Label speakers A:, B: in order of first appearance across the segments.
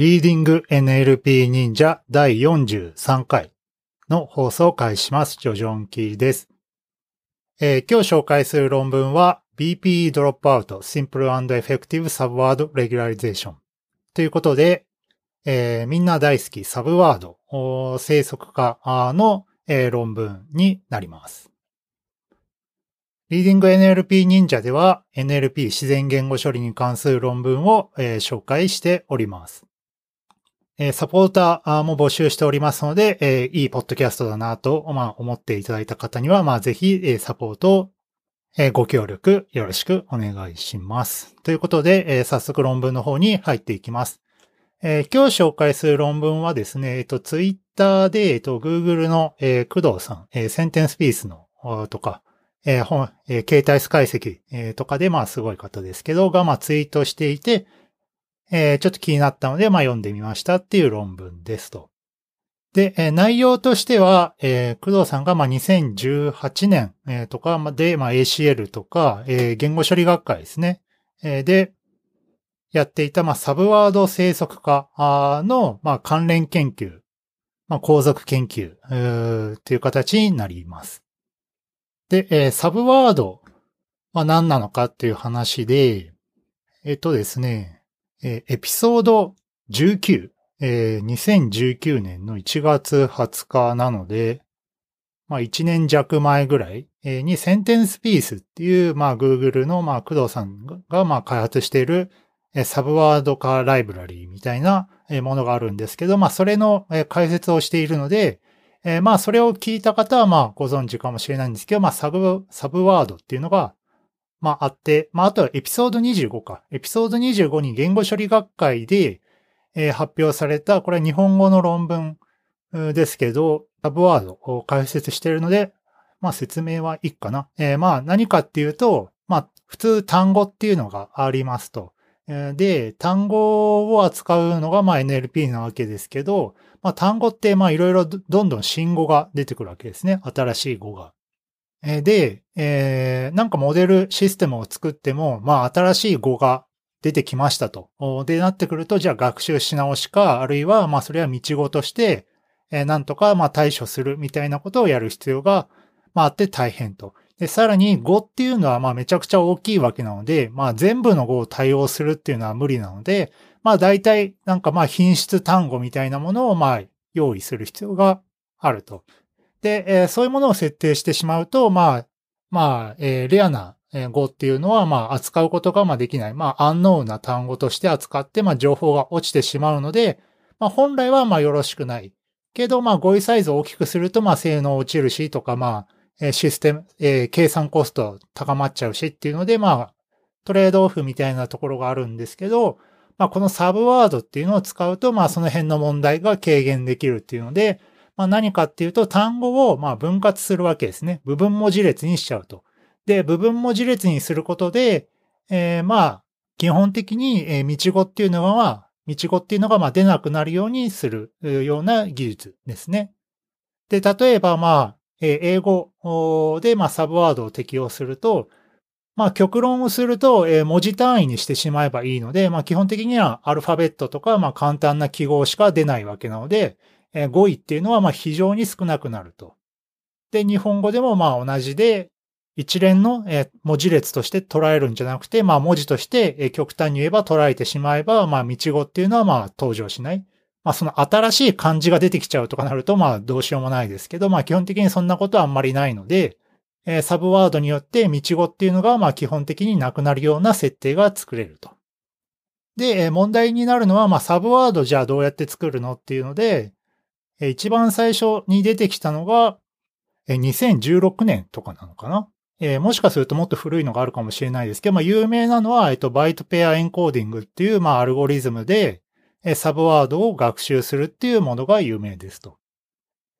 A: リーディング NLP 忍者第43回の放送を開始します。ジョジョンキーです。えー今日紹介する論文は BPE Dropout Simple and Effective Subword Regularization ということで、えーみんな大好きサブワード生息化の、えー論文になります。リーディング NLP 忍者では NLP 自然言語処理に関する論文を、えー紹介しております。えサポーターも募集しておりますので、えいいポッドキャストだなと、ま、思っていただいた方には、まあ、ぜひ、えサポートを、えご協力よろしくお願いします。ということで、え早速論文の方に入っていきます。え今日紹介する論文はですね、えっと、ツイッターで、えっと、Google の、え工藤さん、えセンテンスピースの、とか、えー本、えー携帯ス解析、えーとかで、まあ、すごい方ですけど、が、まあ、ツイートしていて、えーちょっと気になったので、まあ、読んでみましたっていう論文ですと。で、えー内容としては、えー工藤さんが、まあ、2018年、えーとかまで、まあ、ACL とか、えー言語処理学会ですね。えーで、やっていた、まあ、サブワード生息化の、まあ、関連研究、まあ、後続研究、うーっていう形になります。で、えーサブワードは何なのかっていう話で、えっとですね、えーエピソード19、えー2019年の1月20日なので、まあ1年弱前ぐらい。にセンテンスピースっていう、まあ Google の、まあ工藤さんが、まあ開発している、サブワード化ライブラリーみたいなものがあるんですけど、まあそれの解説をしているので、まあそれを聞いた方はまあご存知かもしれないんですけど、まあサブ、サブワードっていうのが、まああって、まああとはエピソード25か。エピソード25に言語処理学会で、えー発表された、これは日本語の論文ですけど、サブワードを解説しているので、まあ説明はいいかな。えーまあ何かっていうと、まあ普通単語っていうのがありますと。で、単語を扱うのが NLP なわけですけど、まあ単語ってまあいろいろどんどん新語が出てくるわけですね。新しい語が。で、えーなんかモデルシステムを作っても、まあ新しい語が出てきましたと。で、なってくると、じゃあ学習し直しか、あるいはまあそれは道語として、えーなんとかまあ対処するみたいなことをやる必要が、まああって大変と。で、さらに語っていうのはまあめちゃくちゃ大きいわけなので、まあ全部の語を対応するっていうのは無理なので、まあ大体なんかまあ品質単語みたいなものをまあ用意する必要があると。で、えーそういうものを設定してしまうと、まあ、まあ、えーレアな語っていうのはまあ扱うことがまできない。まあアンノーな単語として扱ってまあ情報が落ちてしまうので、まあ本来はまあよろしくない。けどまあ語彙サイズを大きくするとまあ性能落ちるしとかまあシステム、えー計算コスト高まっちゃうしっていうので、まあ、トレードオフみたいなところがあるんですけど、まあ、このサブワードっていうのを使うと、まあ、その辺の問題が軽減できるっていうので、まあ、何かっていうと、単語を、ま、分割するわけですね。部分文字列にしちゃうと。で、部分文字列にすることで、えーまあ、基本的に、えー道語っていうのは、道語っていうのが、ま、出なくなるようにするような技術ですね。で、例えば、まあ、えー英語で、ま、サブワードを適用すると、まあ、極論をすると、えー文字単位にしてしまえばいいので、まあ、基本的にはアルファベットとか、まあ、簡単な記号しか出ないわけなので、語彙っていうのは、ま、非常に少なくなると。で、日本語でも、まあ、同じで、一連の、文字列として捉えるんじゃなくて、まあ、文字として、極端に言えば捉えてしまえば、まあ、道語っていうのは、まあ、登場しない。まあ、その新しい漢字が出てきちゃうとかなると、まあ、どうしようもないですけど、まあ、基本的にそんなことはあんまりないので、サブワードによって道語っていうのが、まあ、基本的になくなるような設定が作れると。で、問題になるのは、まあ、サブワードじゃあどうやって作るのっていうので、一番最初に出てきたのが、2016年とかなのかな？えーもしかするともっと古いのがあるかもしれないですけど、まあ、有名なのは、えっと、バイトペアエンコーディングっていう、まあ、アルゴリズムで、えーサブワードを学習するっていうものが有名ですと。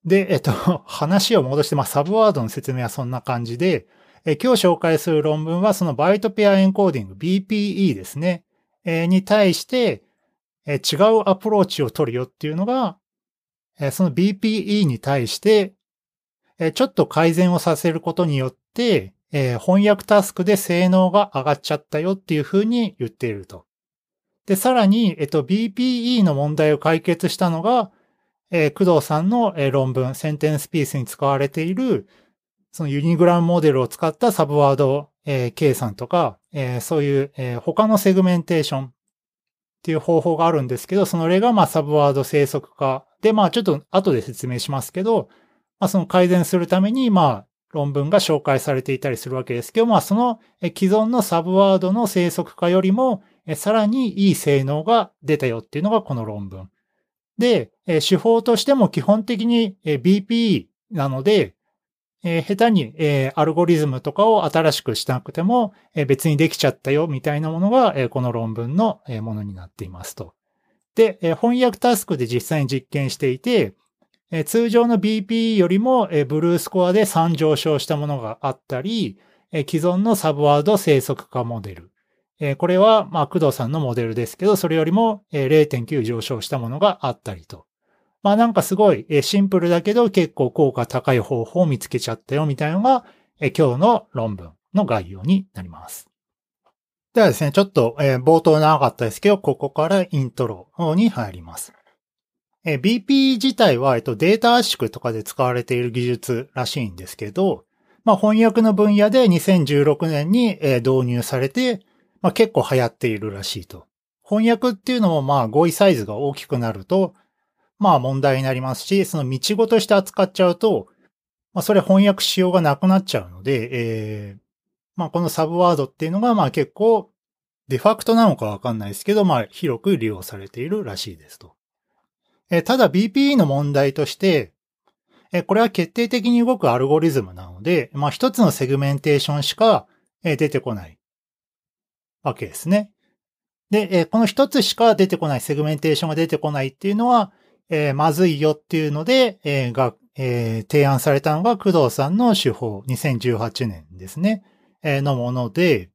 A: で、えっと、話を戻して、まあ、サブワードの説明はそんな感じで、えー今日紹介する論文は、そのバイトペアエンコーディング、BPE ですね、えーに対して、えー違うアプローチを取るよっていうのが、その BPE に対して、ちょっと改善をさせることによって、翻訳タスクで性能が上がっちゃったよっていうふうに言っていると。で、さらに、えっと、BPE の問題を解決したのが、え、工藤さんの、論文、 SentencePiece に使われている、そのユニグラムモデルを使ったサブワード、え、計算とか、え、そういう、え、他のセグメンテーションっていう方法があるんですけど、その例が、まあ、サブワード正則化で、まあ、ちょっと後で説明しますけど、まあ、その改善するために、まあ、論文が紹介されていたりするわけですけど、まあ、その既存のサブワードの正則化よりも、さらにいい性能が出たよっていうのがこの論文。で、手法としても基本的に BPE なので、下手にアルゴリズムとかを新しくしなくても別にできちゃったよみたいなものがこの論文のものになっていますと。で、翻訳タスクで実際に実験していて、通常の BPE よりもブルースコアで3上昇したものがあったり、既存のサブワード生息化モデル。これは、まあ、工藤さんのモデルですけど、それよりも0.9上昇したものがあったりと。まあなんかすごいシンプルだけど結構効果高い方法を見つけちゃったよみたいなのが今日の論文の概要になります。ではですね、ちょっと冒頭長かったですけど、ここからイントロに入ります。BP 自体はデータ圧縮とかで使われている技術らしいんですけど、まあ翻訳の分野で2016年に導入されて、まあ結構流行っているらしいと。翻訳っていうのもまあ語彙サイズが大きくなると、まあ問題になりますし、その道語として扱っちゃうと、まあそれ翻訳しようがなくなっちゃうので、えー、まあこのサブワードっていうのがまあ結構デファクトなのかわかんないですけど、まあ広く利用されているらしいですと。えー、ただ BPE の問題として、えー、これは決定的に動くアルゴリズムなので、まあ一つのセグメンテーションしか、え、出てこないわけですね。で、え、この一つしか出てこない、セグメンテーションが出てこないっていうのは、えー、まずいよっていうので、えー、が、えー、提案されたのが工藤さんの手法、2018年ですね、えー、のもので、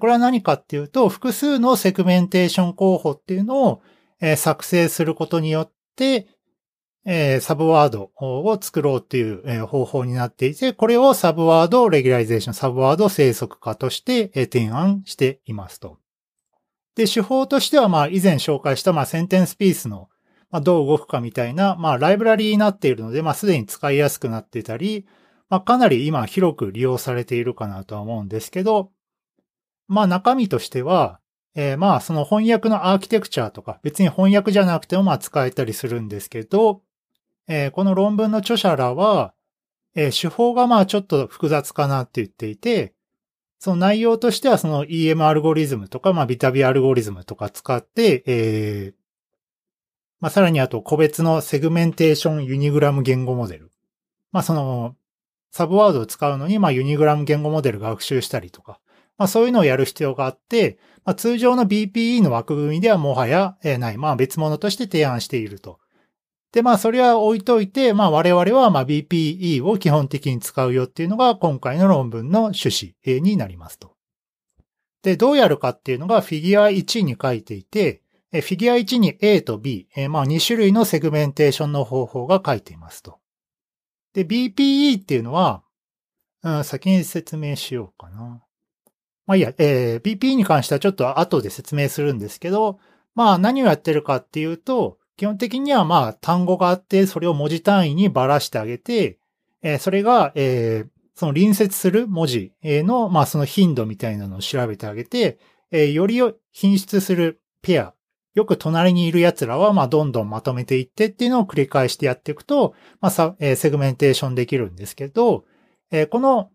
A: これは何かっていうと、複数のセグメンテーション候補っていうのを、えー、作成することによって、えー、サブワードを作ろうっていう、えー、方法になっていて、これを subword regularization、サブワード正則化として、えー、提案していますと。で、手法としては、まあ、以前紹介した、まあ、 SentencePiece のまあ、どう動くかみたいな、まあ、ライブラリーになっているので、まあ、すでに使いやすくなっていたり、まあ、かなり今広く利用されているかなとは思うんですけど、まあ、中身としては、えー、まあ、その翻訳のアーキテクチャとか、別に翻訳じゃなくてもまあ使えたりするんですけど、えー、この論文の著者らは、えー、手法がまあちょっと複雑かなって言っていて、その内容としてはその EM アルゴリズムとか、まあビタビアルゴリズムとか使って、えー、まあ、さらにあと個別のセグメンテーションユニグラム言語モデル。まあ、その、サブワードを使うのに、まあ、ユニグラム言語モデル学習したりとか、まあ、そういうのをやる必要があって、まあ、通常の BPE の枠組みではもはやない。まあ、別物として提案していると。で、まあ、それは置いといて、まあ、我々はまあ BPE を基本的に使うよっていうのが今回の論文の趣旨になりますと。で、どうやるかっていうのがフィギュア1に書いていて、フィギュア1に A と B、まあ2種類のセグメンテーションの方法が書いていますと。で、BPE っていうのは、うん、先に説明しようかな。まあいいや、えー、BPE に関してはちょっと後で説明するんですけど、まあ何をやってるかっていうと、基本的にはまあ単語があって、それを文字単位にばらしてあげて、えー、それが、えー、その隣接する文字の、まあその頻度みたいなのを調べてあげて、えー、より品質するペアよく隣にいる奴らは、まあ、どんどんまとめていってっていうのを繰り返してやっていくと、まあ、えー、セグメンテーションできるんですけど、えー、この、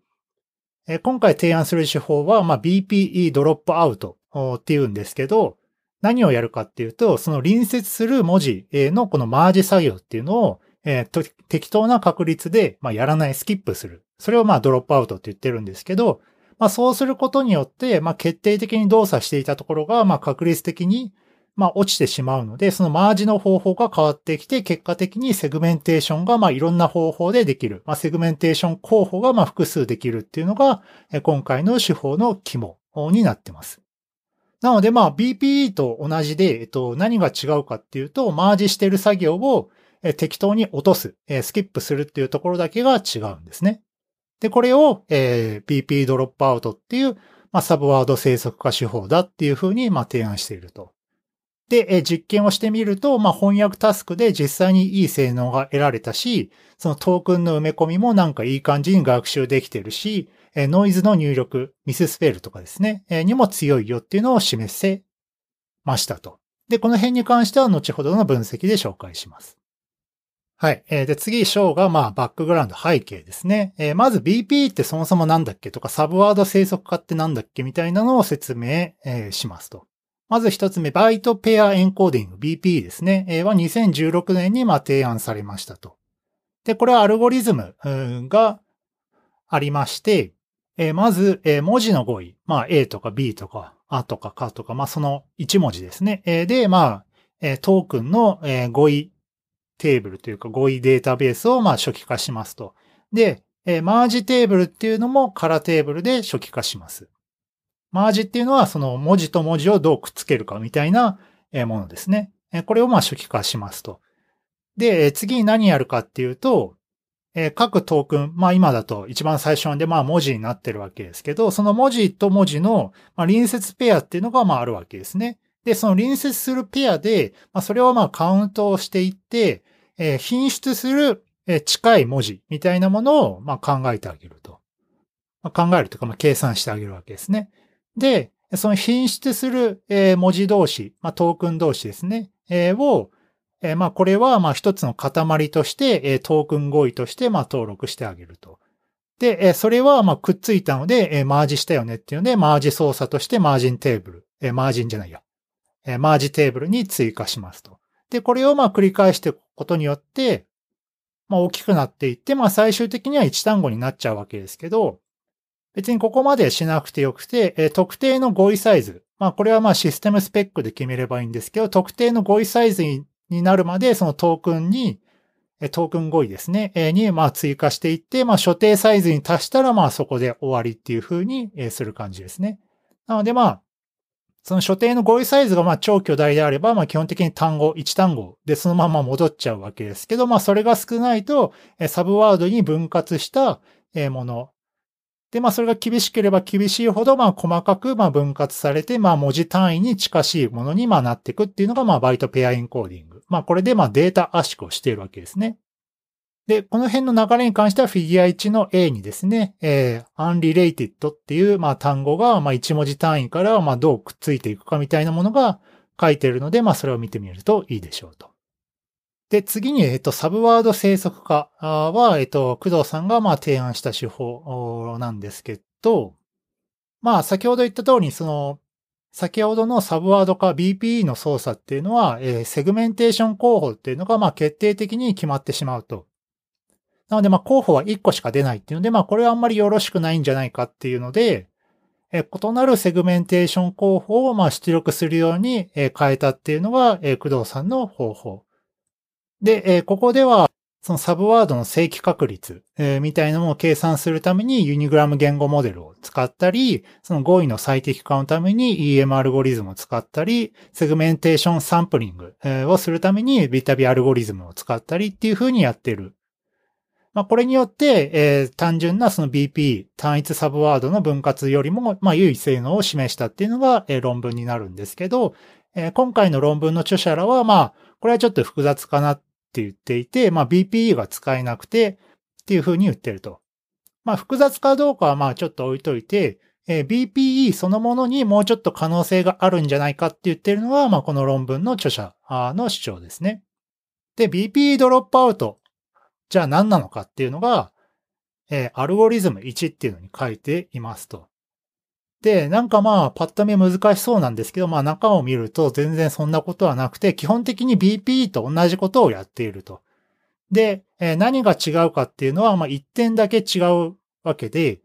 A: えー、今回提案する手法は、まあ、BPE ドロップアウトっていうんですけど、何をやるかっていうと、その隣接する文字のこのマージ作業っていうのを、えー、適当な確率で、まあ、やらない、スキップする。それをまあドロップアウトって言ってるんですけど、まあそうすることによって、まあ決定的に動作していたところが、まあ確率的に、まあ落ちてしまうので、そのマージの方法が変わってきて、結果的にセグメンテーションがまあいろんな方法でできる。まあセグメンテーション候補がまあ複数できるっていうのが、今回の手法の肝になってます。なのでまあ BPE と同じで、えっと、何が違うかっていうと、マージしてる作業を適当に落とす、スキップするっていうところだけが違うんですね。で、これを、えー、BPE ドロップアウトっていう、まあ、サブワード生息化手法だっていうふうに、まあ、提案していると。で、え実験をしてみると、まあ、翻訳タスクで実際にいい性能が得られたし、そのトークンの埋め込みもなんかいい感じに学習できてるし、えノイズの入力、ミススペルとかですね、えにも強いよっていうのを示せましたと。で、この辺に関しては後ほどの分析で紹介します。はい。えー、で、次、章が、まあ、バックグラウンド、背景ですね。えー、まず BP ってそもそもなんだっけとか、サブワード生息化ってなんだっけみたいなのを説明、えー、しますと。まず一つ目、 byte pair encoding、BPE ですね。は2016年に、ま、提案されましたと。で、これはアルゴリズムがありまして、まず、文字の語彙、まあ、A とか B とか、あとかかとか、まあ、その1文字ですね。で、まあ、トークンの、語彙テーブルというか語彙データベースをま初期化しますと。で、マージテーブルっていうのも空テーブルで初期化します。マージっていうのはその文字と文字をどうくっつけるかみたいなものですね。これをまあ初期化しますと。で、次に何やるかっていうと、各トークン、まあ今だと一番最初なんでまあ文字になってるわけですけど、その文字と文字の隣接ペアっていうのがまああるわけですね。で、その隣接するペアで、まあそれをまあカウントをしていって、品質する、近い文字みたいなものを、まあ、考えてあげると。考えるというか、まあ、計算してあげるわけですね。で、その品質する、文字同士、まあ、トークン同士ですね、を、まあ、これは、まあ、一つの塊として、トークン合意として、まあ、登録してあげると。で、それは、まあ、くっついたので、マージしたよねっていうので、マージ操作としてマージンテーブル、マージンじゃないや、マージテーブルに追加しますと。で、これをまあ繰り返していくことによって、まあ大きくなっていって、まあ最終的には1単語になっちゃうわけですけど、別にここまでしなくてよくて、え特定の語彙サイズ。まあこれはまあシステムスペックで決めればいいんですけど、特定の語彙サイズになるまでそのトークンに、トークン語彙ですね、えにまあ追加していって、まあ所定サイズに達したらまあそこで終わりっていう風にする感じですね。なのでまあ、その所定の語彙サイズがまあ超巨大であれば、まあ基本的に単語、1単語でそのまま戻っちゃうわけですけど、まあそれが少ないと、サブワードに分割したもの。で、まあそれが厳しければ厳しいほど、まあ細かくまあ分割されて、まあ文字単位に近しいものにまあなっていくっていうのがまあバイトペアエンコーディング。まあこれでまあデータ圧縮をしているわけですね。で、この辺の流れに関してはフィギュア1の A にですね、えー、unrelated っていう、まあ、単語が、まあ、1文字単位から、まあ、どうくっついていくかみたいなものが書いているので、まあ、それを見てみるといいでしょうと。で、次に、えっと、サブワード正則化は、えっと、工藤さんが、まあ、提案した手法なんですけど、まあ、先ほど言った通り、その、先ほどのサブワード化 BPE の操作っていうのは、えー、セグメンテーション候補っていうのが、まあ、決定的に決まってしまうと。なので、まあ、候補は1個しか出ないっていうので、まあ、これはあんまりよろしくないんじゃないかっていうので、え異なるセグメンテーション候補を、まあ、出力するように、え変えたっていうのが、え工藤さんの方法。で、えここでは、そのサブワードの生起確率、えー、みたいなのを計算するためにユニグラム言語モデルを使ったり、その語彙の最適化のために EM アルゴリズムを使ったり、セグメンテーションサンプリングをするためにビタビアルゴリズムを使ったりっていう風にやってる。まあ、これによって、えー、単純なその BP、単一サブワードの分割よりも、まあ、優位性能を示したっていうのが、えー、論文になるんですけど、えー、今回の論文の著者らは、まあ、これはちょっと複雑かなっって言っていて、まあ、BPE が使えなくて、っていうふうに言ってると。まあ、複雑かどうかは、まあ、ちょっと置いといて、えー、BPE そのものにもうちょっと可能性があるんじゃないかって言ってるのは、まあ、この論文の著者の主張ですね。で、BPE ドロップアウトじゃあ何なのかっていうのが、えー、アルゴリズム1っていうのに書いていますと。で、なんかまあ、パッと見難しそうなんですけど、まあ中を見ると全然そんなことはなくて、基本的に BPE と同じことをやっていると。で、えー、何が違うかっていうのは、まあ一点だけ違うわけで、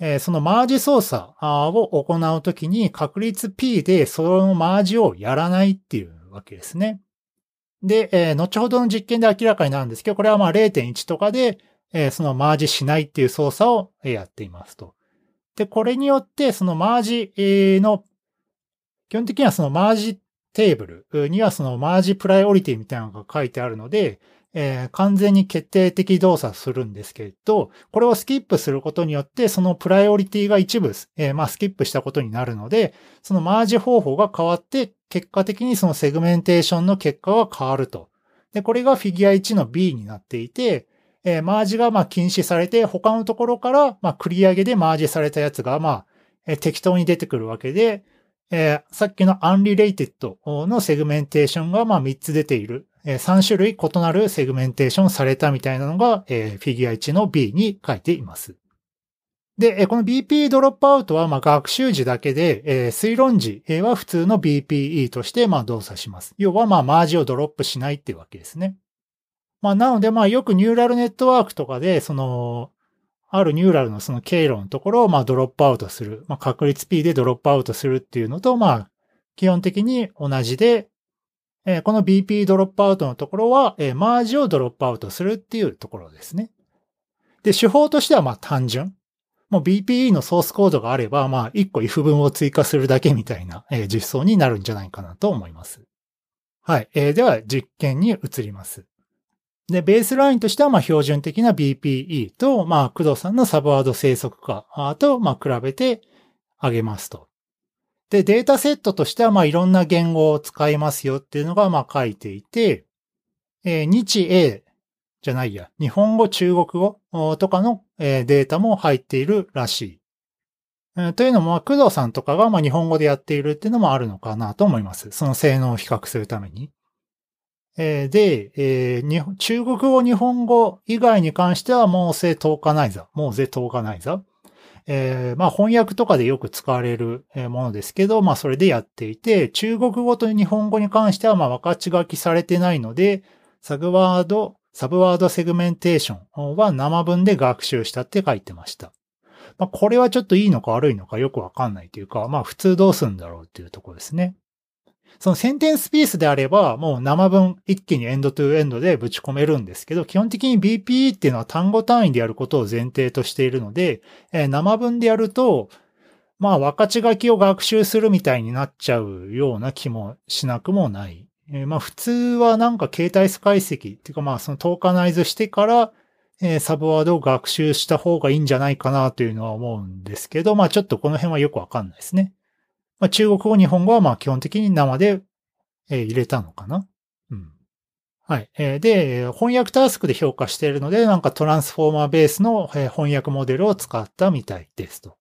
A: えー、そのマージ操作を行うときに確率 P でそのマージをやらないっていうわけですね。で、えー、後ほどの実験で明らかになるんですけど、これはまあ0.1とかで、えー、そのマージしないっていう操作をやっていますと。で、これによって、そのマージの、基本的にはそのマージテーブルにはそのマージプライオリティみたいなのが書いてあるので、えー、完全に決定的動作するんですけれど、これをスキップすることによって、そのプライオリティが一部、えー、まあ、スキップしたことになるので、そのマージ方法が変わって、結果的にそのセグメンテーションの結果が変わると。で、これがフィギュア1の B になっていて、えー、マージがまあ禁止されて、他のところからまあ繰り上げでマージされたやつがまあ、えー、適当に出てくるわけで、えー、さっきの unrelated のセグメンテーションがまあ3つ出ている。えー、3種類異なるセグメンテーションされたみたいなのが、えー、フィギュア1の B に書いています。でえ、この BP ドロップアウトは、まあ、学習時だけで、えー、推論時は普通の BPE として、まあ、動作します。要は、まあ、マージをドロップしないっていうわけですね。まあ、なので、まあ、よくニューラルネットワークとかで、その、あるニューラルのその経路のところを、まあ、ドロップアウトする。まあ、確率 P でドロップアウトするっていうのと、まあ、基本的に同じで、えー、この BP ドロップアウトのところは、えー、マージをドロップアウトするっていうところですね。で、手法としては、まあ、単純。もう BPE のソースコードがあれば、まあ、1個 if 文を追加するだけみたいな、えー、実装になるんじゃないかなと思います。はい。えー、では、実験に移ります。で、ベースラインとしては、まあ、標準的な BPE と、まあ、工藤さんのサブワード生息化と、まあ、比べてあげますと。で、データセットとしては、まあ、いろんな言語を使いますよっていうのが、まあ、書いていて、えー、日英じゃないや、日本語、中国語とかのデータも入っているらしい。というのも、工藤さんとかがま日本語でやっているっていうのもあるのかなと思います。その性能を比較するために。えでえ、中国語、日本語以外に関しては、もうせ10日ないざ。もうぜ10日ないざ。えー、まあ翻訳とかでよく使われるものですけど、まあそれでやっていて、中国語と日本語に関してはまあ分かち書きされてないので、サグワードサブワードセグメンテーションは生文で学習したって書いてました。まあ、これはちょっといいのか悪いのかよくわかんないというか、まあ普通どうするんだろうっていうところですね。そのセンテンスピースであれば、もう生文一気にエンドトゥエンドでぶち込めるんですけど、基本的に BPE っていうのは単語単位でやることを前提としているので、えー、生文でやると、まあ、分かち書きを学習するみたいになっちゃうような気もしなくもないえー、まあ普通はなんか携帯解析っていうかまあそのトーカナイズしてから、えー、サブワードを学習した方がいいんじゃないかなというのは思うんですけど、まあちょっとこの辺はよくわかんないですね。まあ中国語、日本語はまあ基本的に生で、え、入れたのかな。うん。はい。え、で、翻訳タスクで評価しているので、なんかトランスフォーマーベースの翻訳モデルを使ったみたいですと。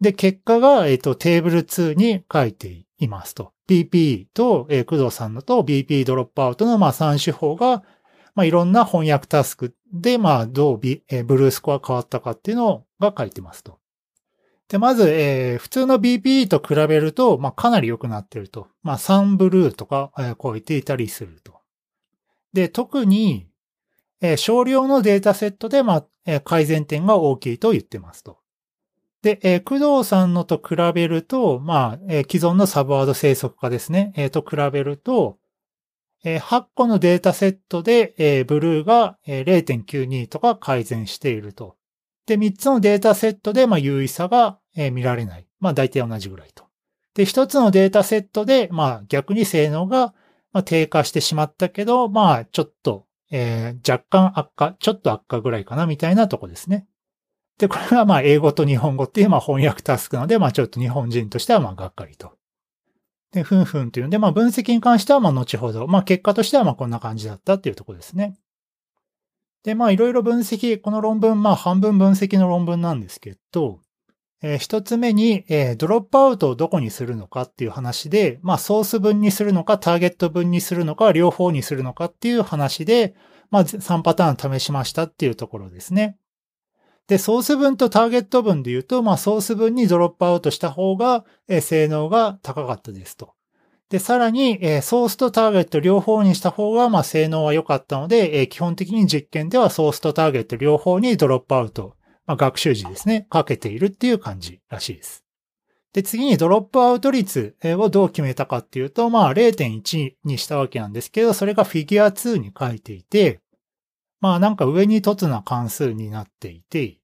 A: で、結果が、えっ、と、テーブル2に書いていますと。BP と、えー、工藤さんのと BP ドロップアウトの、まあ、3手法が、まあ、いろんな翻訳タスクで、まあ、どう、えー、ブルースコア変わったかっていうのが書いてますと。で、まず、えー、普通の BPE と比べると、まあ、かなり良くなってると。まあ、3ブルーとか、えー、超えていたりすると。で、特に、えー、少量のデータセットで、まあ、えー、改善点が大きいと言ってますと。で、えー、工藤さんのと比べると、まあ、えー、既存のサブワード生息化ですね、えー、と比べると、えー、8個のデータセットで、えー、ブルーが、えー、0.92とか改善していると。で、3つのデータセットで、まあ、優位さが、え、見られない。まあ、大体同じぐらいと。で、1つのデータセットで、まあ、逆に性能が、ま、低下してしまったけど、まあ、ちょっと、えー、若干悪化、ちょっと悪化ぐらいかな、みたいなとこですね。で、これはまあ英語と日本語っていうまあ翻訳タスクなので、まあちょっと日本人としてはまあがっかりと。で、ふんふんっていうので、まあ分析に関してはまあ後ほど、まあ結果としてはまあこんな感じだったっていうところですね。で、まあいろいろ分析、この論文、まあ半分分析の論文なんですけど、えー、一つ目に、えー、ドロップアウトをどこにするのかっていう話で、まあソース分にするのか、ターゲット分にするのか、両方にするのかっていう話で、まあ3パターン試しましたっていうところですね。で、ソース分とターゲット分で言うと、まあ、ソース分にドロップアウトした方が、えー、性能が高かったですと。で、さらに、えー、ソースとターゲット両方にした方が、まあ、性能は良かったので、え、基本的に実験ではソースとターゲット両方にドロップアウト、まあ、学習時ですね、かけているっていう感じらしいです。で、次にドロップアウト率をどう決めたかっていうと、まあ0.1にしたわけなんですけど、それがフィギュア2に書いていて、まあなんか上に凸な関数になっていて、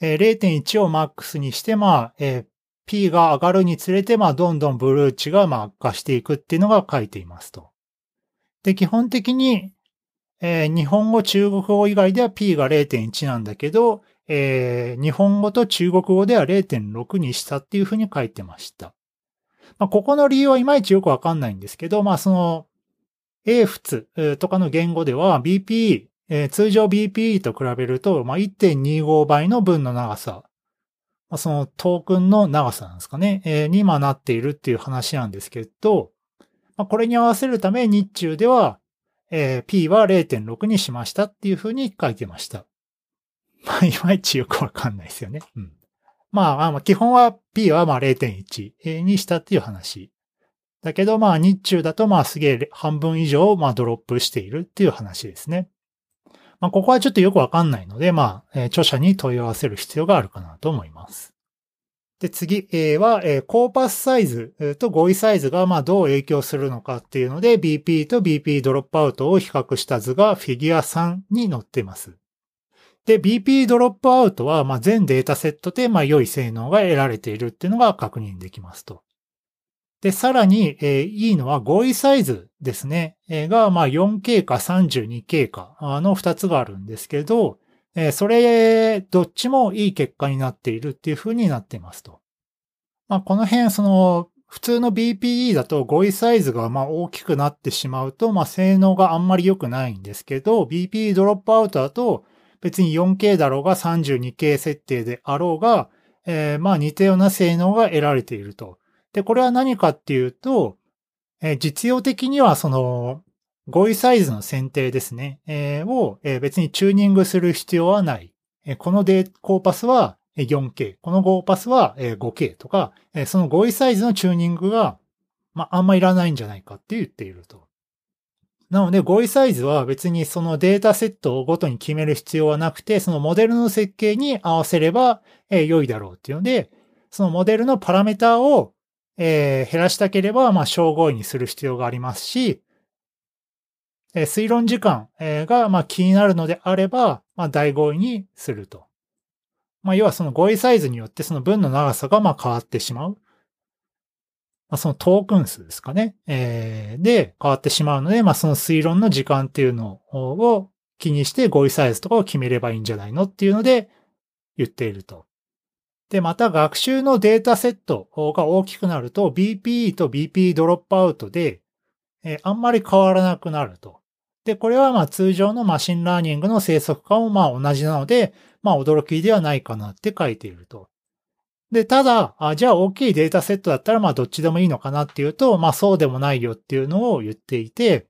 A: 0.1をマックスにして、まあ、P が上がるにつれて、まあ、どんどんブルー値がまあ悪化していくっていうのが書いていますと。で、基本的に、えー、日本語、中国語以外では P が0.1なんだけど、えー、日本語と中国語では0.6にしたっていうふうに書いてました。まあ、ここの理由はいまいちよくわかんないんですけど、まあ、その、英仏とかの言語では BPE、通常 BPE と比べると、まあ、1.25倍の分の長さ、まあ、そのトークンの長さなんですかね、えー、に今なっているっていう話なんですけど、まあ、これに合わせるため日中では、えー、P は0.6にしましたっていうふうに書いてました。まあ、いまいちよくわかんないですよね。うん。まあ、あ、基本は P はまあ0.1にしたっていう話。だけどまあ日中だとまあすげえ半分以上まあドロップしているっていう話ですね。まあここはちょっとよくわかんないのでまあ、えー、著者に問い合わせる必要があるかなと思います。で、次、は、えー、コーパスサイズと合意サイズがまあどう影響するのかっていうので BP と BP ドロップアウトを比較した図がフィギュア3に載っています。で、BP ドロップアウトは、まあ、全データセットで、まあ、良い性能が得られているっていうのが確認できますと。で、さらに、えー、いいのは合意サイズですね。えー、が、まあ、4K か 32K かの2つがあるんですけど、えー、それ、どっちもいい結果になっているっていう風になってますと。まあ、この辺、その、普通の BPE だと合意サイズがまあ大きくなってしまうと、まあ性能があんまり良くないんですけど、BPE ドロップアウトだと別に 4K だろうが 32K 設定であろうが、えー、まあ似たような性能が得られていると。で、これは何かっていうと、えー、実用的にはその、合意サイズの選定ですね、えー、を、えー、別にチューニングする必要はない。えー、このデーコーパスは 4K、このゴーパスは 5K とか、その合意サイズのチューニングが、まあ、あんまいらないんじゃないかって言っていると。なので、合意サイズは別にそのデータセットごとに決める必要はなくて、そのモデルの設計に合わせれば、良いだろうっていうので、そのモデルのパラメータをえー、減らしたければ、まあ、小合意にする必要がありますし、えー、推論時間、えー、が、まあ、気になるのであれば、まあ、大合意にすると。まあ、要はその合意サイズによってその分の長さが、まあ、変わってしまう。まあ、そのトークン数ですかね。えー、で、変わってしまうので、まあ、その推論の時間っていうのを気にして合意サイズとかを決めればいいんじゃないのっていうので言っていると。で、また学習のデータセットが大きくなると BPE と BPE ドロップアウトで、え、あんまり変わらなくなると。で、これはまあ通常の machine learning の正則化もまあ同じなので、まあ驚きではないかなって書いていると。で、ただ、あじゃあ大きいデータセットだったらまあどっちでもいいのかなっていうと、まあそうでもないよっていうのを言っていて、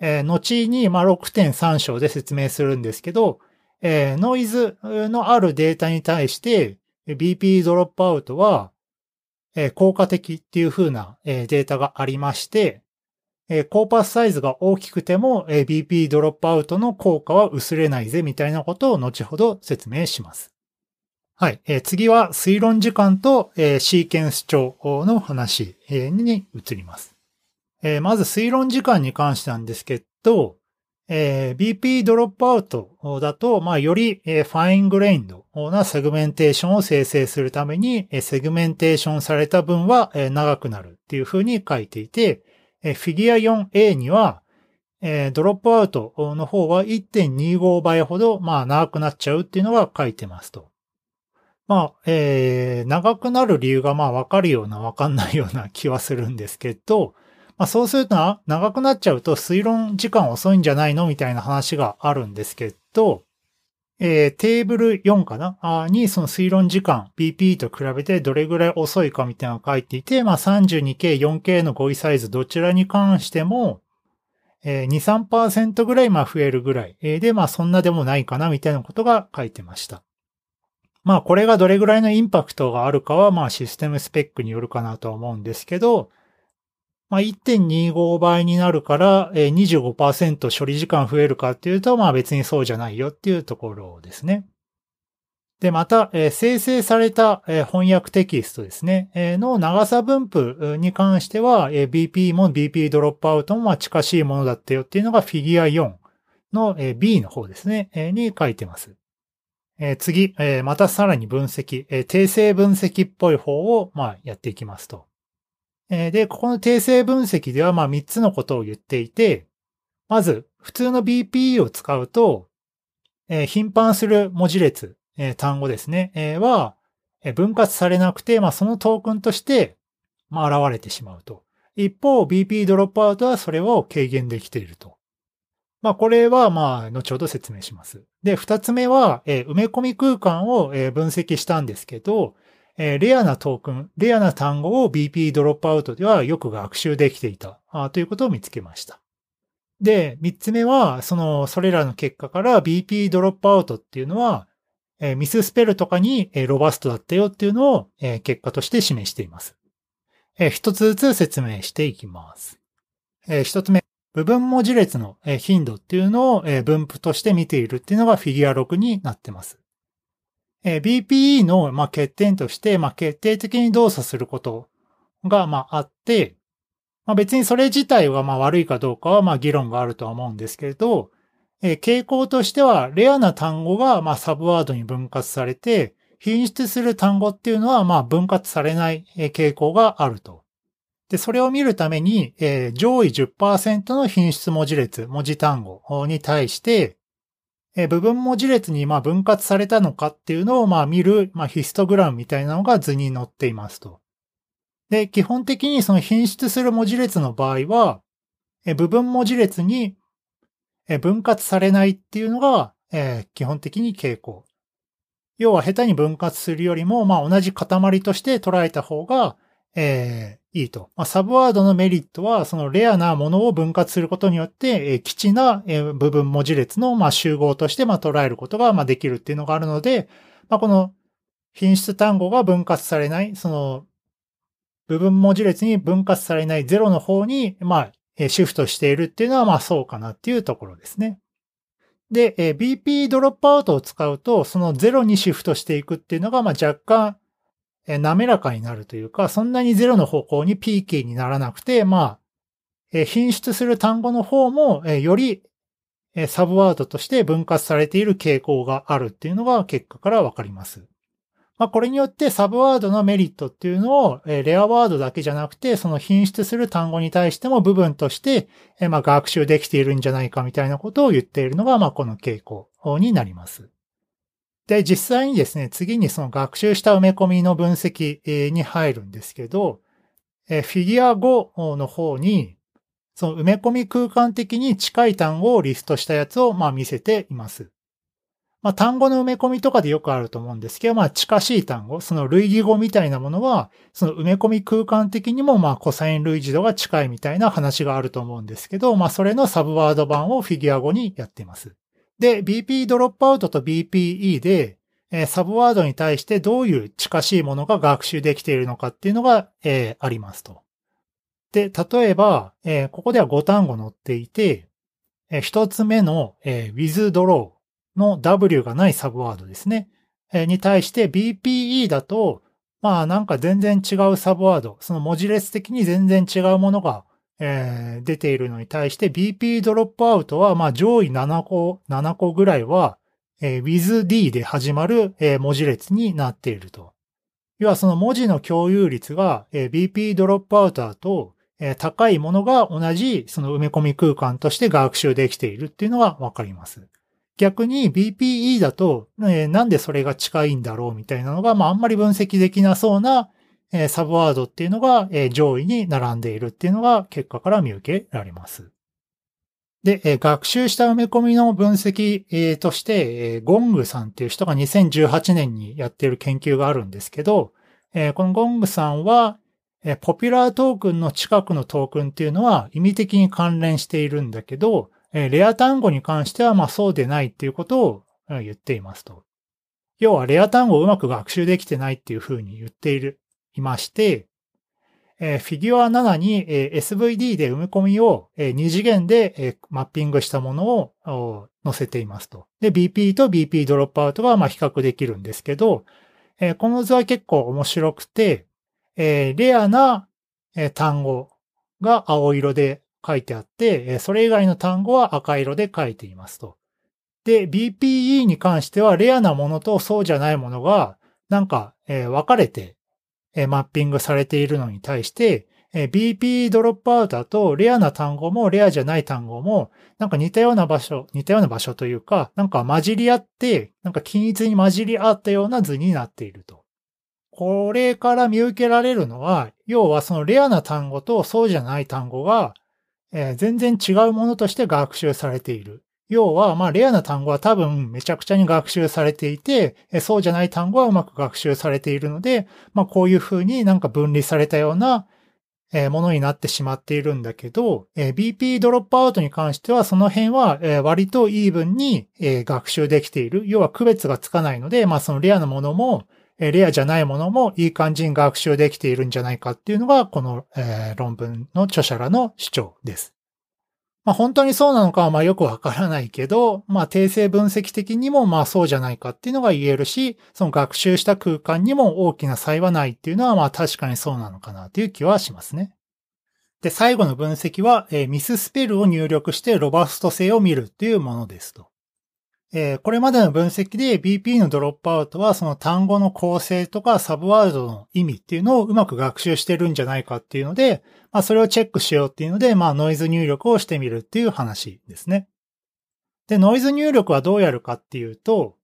A: えー、後にまあ6.3章で説明するんですけど、えー、ノイズのあるデータに対して、BP ドロップアウトは、え効果的っていう風な、えデータがありまして、えコーパスサイズが大きくても、え BP ドロップアウトの効果は薄れないぜみたいなことを後ほど説明します。はい。え次は推論時間と、えシーケンス帳の話、えに移ります。えまず推論時間に関してなんですけど、えー、BP ドロップアウトだと、まあ、より、えー、 fine-grained なセグメンテーションを生成するために、えー、セグメンテーションされた文は、えー、長くなるっていう風に書いていて、えー、フィギュア 4A には、えー、ドロップアウトの方は1.25倍ほど、まあ、長くなっちゃうっていうのが書いてますと。まあ、えー、長くなる理由がまあわかるようなわかんないような気はするんですけど、まあ、そうすると長くなっちゃうと推論時間遅いんじゃないのみたいな話があるんですけど、えー、テーブル4かな？にその推論時間 BP と比べてどれぐらい遅いかみたいなのが書いていて、まあ、32K、4K の合意サイズどちらに関しても、えー、2、3%ぐらいまあ増えるぐらいえ。で、まあそんなでもないかなみたいなことが書いてました。まあこれがどれぐらいのインパクトがあるかはまあシステムスペックによるかなとは思うんですけど、まあ、1.25倍になるから、えー、25%処理時間増えるかっていうと、まあ別にそうじゃないよっていうところですね。で、また、生成された、翻訳テキストですね、の長さ分布に関しては、BP も BP ドロップアウトも近しいものだったよっていうのがフィギュア4の、B の方ですね、に書いてます。次、またさらに分析、えー、定性分析っぽい方を、やっていきますと。で、ここの定性分析では、まあ、3つのことを言っていて、まず、普通の BPE を使うと、えー、頻繁する文字列、えー、単語ですね、えー、は、分割されなくて、まあ、そのトークンとして、まあ、現れてしまうと。一方、BP ドロップアウトはそれを軽減できていると。まあ、これは、まあ、後ほど説明します。で、二つ目は、えー、埋め込み空間を、えー、分析したんですけど、えー、レアなトークン、レアな単語を BP ドロップアウトではよく学習できていたということを見つけました。で、三つ目は、その、それらの結果から BP ドロップアウトっていうのは、えー、ミススペルとかに、えー、ロバストだったよっていうのを、えー、結果として示しています。え、一つずつ説明していきます。え、一つ目、部分文字列の頻度っていうのを分布として見ているっていうのがフィギュア6になってます。え BPE のま欠点として、ま決定的に動作することがまあって、ま別にそれ自体はま悪いかどうかはま議論があるとは思うんですけれど、え傾向としてはレアな単語がまサブワードに分割されて、品質する単語っていうのはま分割されない傾向があると。で、それを見るために、え、上位10%の品質文字列、文字単語に対して、え、部分文字列にま分割されたのかっていうのをまあ見る、ま、ヒストグラムみたいなのが図に載っていますと。で、基本的にその品質する文字列の場合は、え、部分文字列に分割されないっていうのが、え、基本的に傾向。要は下手に分割するよりも、まあ同じ塊として捉えた方が、えー、いいと。まあ、サブワードのメリットは、そのレアなものを分割することによって、えー、基地な、えー、部分文字列の、まあ、集合として、まあ、捉えることが、まあ、できるっていうのがあるので、まあ、この品質単語が分割されない、その、部分文字列に分割されないゼロの方に、まあ、シフトしているっていうのは、まあ、そうかなっていうところですね。で、BP ドロップアウトを使うと、そのゼロにシフトしていくっていうのが、まあ、若干、滑らかになるというか、そんなにゼロの方向に P キーにならなくて、まあ、品質する単語の方も、よりサブワードとして分割されている傾向があるっていうのが結果からわかります。まあ、これによってサブワードのメリットっていうのを、レアワードだけじゃなくて、その品質する単語に対しても部分として、まあ、学習できているんじゃないかみたいなことを言っているのが、まあ、この傾向になります。で、実際にですね、次にその学習した埋め込みの分析に入るんですけど、フィギュア5の方に、その埋め込み空間的に近い単語をリストしたやつをま見せています。まあ単語の埋め込みとかでよくあると思うんですけど、まあ近しい単語、その類義語みたいなものは、その埋め込み空間的にもまあコサイン類似度が近いみたいな話があると思うんですけど、まあそれのサブワード版をフィギュア語にやっています。で、BP ドロップアウトと BPE で、えー、サブワードに対してどういう近しいものが学習できているのかっていうのが、えー、ありますと。で、例えば、えー、ここでは5単語載っていて、え、1つ目の、えー、withdraw の W がないサブワードですね。え、に対して BPE だと、まあなんか全然違うサブワード、その文字列的に全然違うものがえー、出ているのに対して BP ドロップアウトは、まあ上位7個、7個ぐらいは、えー、WithD で始まる、えー、文字列になっていると。要はその文字の共有率が、えー、BP ドロップアウトだと、えー、高いものが同じその埋め込み空間として学習できているっていうのがわかります。逆に BPE だと、えー、なんでそれが近いんだろうみたいなのが、まああんまり分析できなそうな、えサブワードっていうのが、え上位に並んでいるっていうのが結果から見受けられます。で、え学習した埋め込みの分析、えとして、えゴングさんっていう人が2018年にやっている研究があるんですけど、えこのゴングさんは、えポピュラートークンの近くのトークンっていうのは意味的に関連しているんだけど、えレア単語に関してはまあそうでないっていうことを言っていますと。要はレア単語をうまく学習できてないっていうふうに言っているいまして、え、フィギュア7に、え、SVD で埋め込みを、え、2次元で、え、マッピングしたものを載せていますと。で、BP と BP ドロップアウトがま比較できるんですけど、え、この図は結構面白くて、え、レアな、え、単語が青色で書いてあって、え、それ以外の単語は赤色で書いていますと。で、BPE に関してはレアなものとそうじゃないものがなんか、え、分かれてえマッピングされているのに対して、え BP ドロップアウトだと、レアな単語もレアじゃない単語も、なんか似たような場所、似たような場所というか、なんか混じり合って、なんか均一に混じり合ったような図になっていると。これから見受けられるのは、要はそのレアな単語とそうじゃない単語が、え全然違うものとして学習されている。要は、まあ、レアな単語は多分めちゃくちゃに学習されていて、そうじゃない単語はうまく学習されているので、まあ、こういう風になんか分離されたような、ものになってしまっているんだけど、BP ドロップアウトに関しては、その辺は、割とイーブンに、学習できている。要は区別がつかないので、まあ、そのレアなものも、レアじゃないものもいい感じに学習できているんじゃないかっていうのが、この、論文の著者らの主張です。まあ本当にそうなのかはまあよくわからないけど、まあ定性分析的にもまあそうじゃないかっていうのが言えるし、その学習した空間にも大きな差異はないっていうのはまあ確かにそうなのかなという気はしますね。で、最後の分析は、えーミススペルを入力してロバスト性を見るっていうものですと。えーこれまでの分析で BP のドロップアウトはその単語の構成とかサブワールドの意味っていうのをうまく学習してるんじゃないかっていうので、まあそれをチェックしようっていうので、まあノイズ入力をしてみるっていう話ですね。で、ノイズ入力はどうやるかっていうと、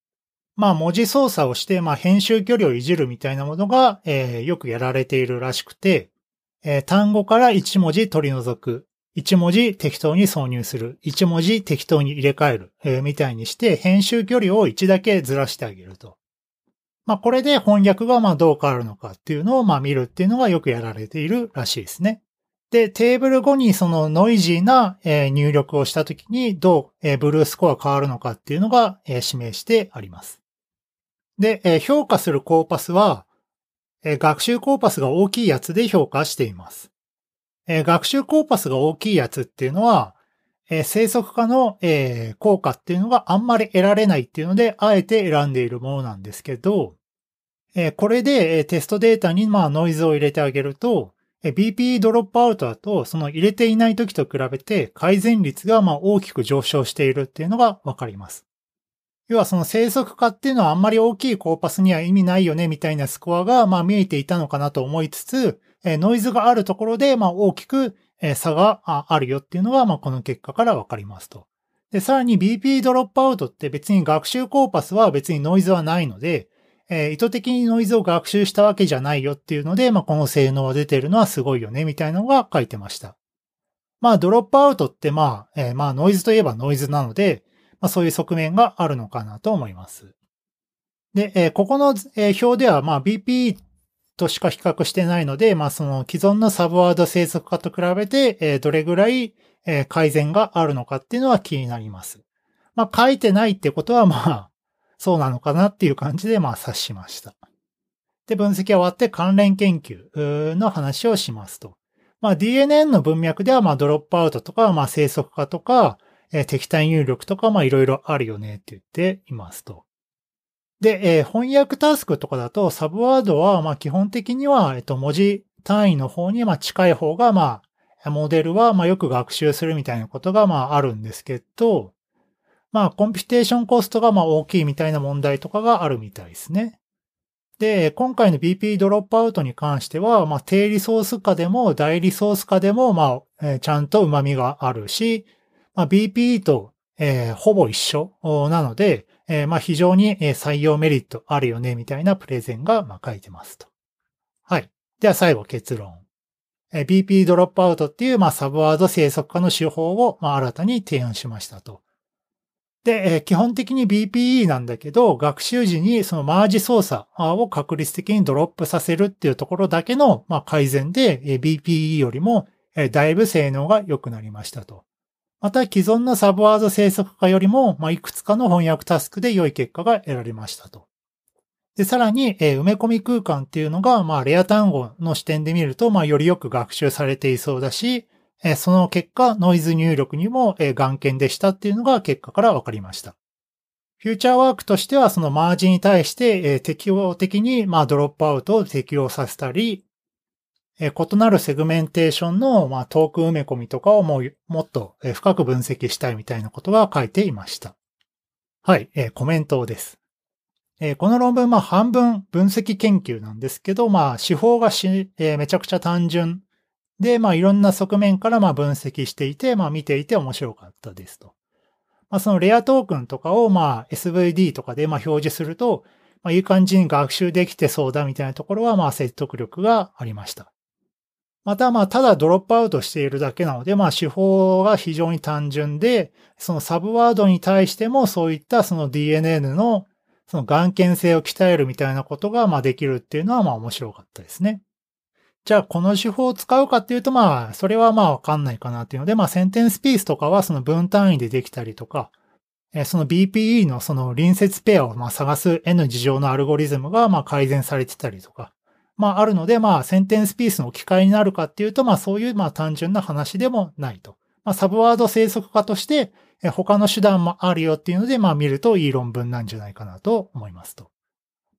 A: まあ文字操作をして、まあ編集距離をいじるみたいなものが、えーよくやられているらしくて、えー単語から1文字取り除く。1文字適当に挿入する。1文字適当に入れ替える。えーみたいにして、編集距離を1だけずらしてあげると。まあ、これで翻訳がまあどう変わるのかっていうのをまあ見るっていうのがよくやられているらしいですね。で、テーブル後にそのノイジーな入力をしたときにどうブルースコア変わるのかっていうのが示してあります。で、評価するコーパスは、学習コーパスが大きいやつで評価しています。えー学習コーパスが大きいやつっていうのは、えー生息化の、えー効果っていうのがあんまり得られないっていうので、あえて選んでいるものなんですけど、えーこれで、えーテストデータにまあノイズを入れてあげると、えー BPE ドロップアウトだと、その入れていない時と比べて改善率がまあ大きく上昇しているっていうのがわかります。要はその生息化っていうのはあんまり大きいコーパスには意味ないよねみたいなスコアがまあ見えていたのかなと思いつつ、えノイズがあるところでまあ大きくえ差があるよっていうのがまあこの結果からわかりますと。で、さらに BP ドロップアウトって別に学習コーパスは別にノイズはないので、え意図的にノイズを学習したわけじゃないよっていうので、まあこの性能は出てるのはすごいよねみたいなのが書いてました。まあドロップアウトってまあ、えーまあノイズといえばノイズなので、まあそういう側面があるのかなと思います。で、えーここの、えー表ではまあ BP としか比較してないので、まあその既存のサブワード生息化と比べて、えーどれぐらい、えー改善があるのかっていうのは気になります。まあ書いてないってことはまあ、そうなのかなっていう感じでまあ察しました。で、分析が終わって関連研究の話をしますと。まあ DNN の文脈ではまあドロップアウトとか、まあ生息化とか、えー敵対入力とかまあいろいろあるよねって言っていますと。で、えー翻訳タスクとかだと、サブワードは、まあ、基本的には、えっと、文字単位の方に、まあ、近い方が、まあ、モデルは、まあ、よく学習するみたいなことが、まあ、あるんですけど、まあ、コンピュテーションコストが、まあ、大きいみたいな問題とかがあるみたいですね。で、今回の BP ドロップアウトに関しては、まあ、低リソース化でも大リソース化でも、まあ、えーちゃんと旨味があるし、まあ、BP と、えーほぼ一緒なので、えーまあ非常に採用メリットあるよね、みたいなプレゼンがま書いてますと。はい。では最後結論。BP ドロップアウトっていうまあサブワード生息化の手法をまあ新たに提案しましたと。で、え基本的に BPE なんだけど、学習時にそのマージ操作を確率的にドロップさせるっていうところだけのまあ改善で、BPE よりもだいぶ性能が良くなりましたと。また既存のサブワード生息化よりも、まあ、いくつかの翻訳タスクで良い結果が得られましたと。で、さらに、えー埋め込み空間っていうのが、まあ、レア単語の視点で見ると、まあ、よりよく学習されていそうだし、えーその結果、ノイズ入力にも、えー眼見でしたっていうのが結果から分かりました。フューチャーワークとしては、そのマージに対して、えー適応的に、まあ、ドロップアウトを適用させたり、えー異なるセグメンテーションの、まあ、トーク埋め込みとかをもう、もっとえー深く分析したいみたいなことが書いていました。はい、えーコメントです。えーこの論文、まあ、半分分析研究なんですけど、まあ、手法がし、えめちゃくちゃ単純で、まあいろんな側面からまあ分析していて、まあ見ていて面白かったですと。まあそのレアトークンとかをまあ SVD とかでまあ表示すると、まあいい感じに学習できてそうだみたいなところはまあ説得力がありました。またまあただドロップアウトしているだけなので、まあ手法が非常に単純で、そのサブワードに対してもそういったその DNN のその眼見性を鍛えるみたいなことがまあできるっていうのはまあ面白かったですね。じゃあこの手法を使うかっていうとまあそれはまあわかんないかなっていうのでまあセンテンスピースとかはその分単位でできたりとか、その BPE のその隣接ペアをまあ探す N 事情のアルゴリズムがまあ改善されてたりとか、まああるのでまあセンテンスピースの置き換えになるかっていうとまあそういうまあ単純な話でもないと。まあサブワード生息化として他の手段もあるよっていうのでまあ見るといい論文なんじゃないかなと思いますと。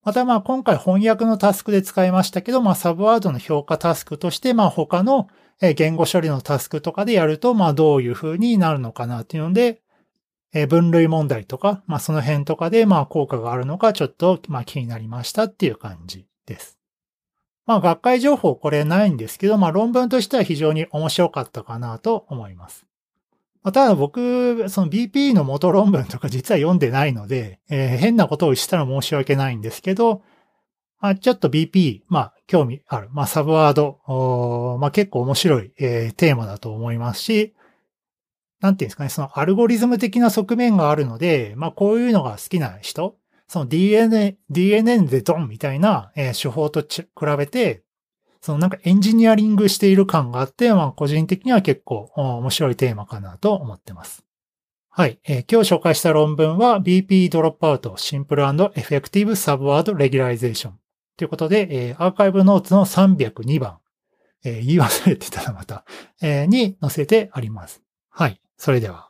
A: またまあ今回翻訳のタスクで使いましたけど、まあサブワードの評価タスクとして、まあ他の言語処理のタスクとかでやると、まあどういう風になるのかなっていうので、分類問題とか、まあその辺とかでまあ効果があるのかちょっとまあ気になりましたっていう感じです。まあ学会情報これないんですけど、まあ論文としては非常に面白かったかなと思います。まあ、ただ僕、その BP の元論文とか実は読んでないので、えー、変なことをしたら申し訳ないんですけど、まあ、ちょっと BP、まあ、興味ある。まあ、サブワード、まあ、結構面白い、えー、テーマだと思いますし、なんていうんですかね、そのアルゴリズム的な側面があるので、まあ、こういうのが好きな人、その DNA、DNN でドンみたいな、えー、手法と比べて、そのなんかエンジニアリングしている感があって、まあ個人的には結構面白いテーマかなと思ってます。はい、えー、今日紹介した論文は BP ドロップアウトシンプルエフェクティブサブワードレギュライゼーションということで、えー、アーカイブノーツの302番、えー、言い忘れてたらまた、えー、に載せてあります。はい、それでは。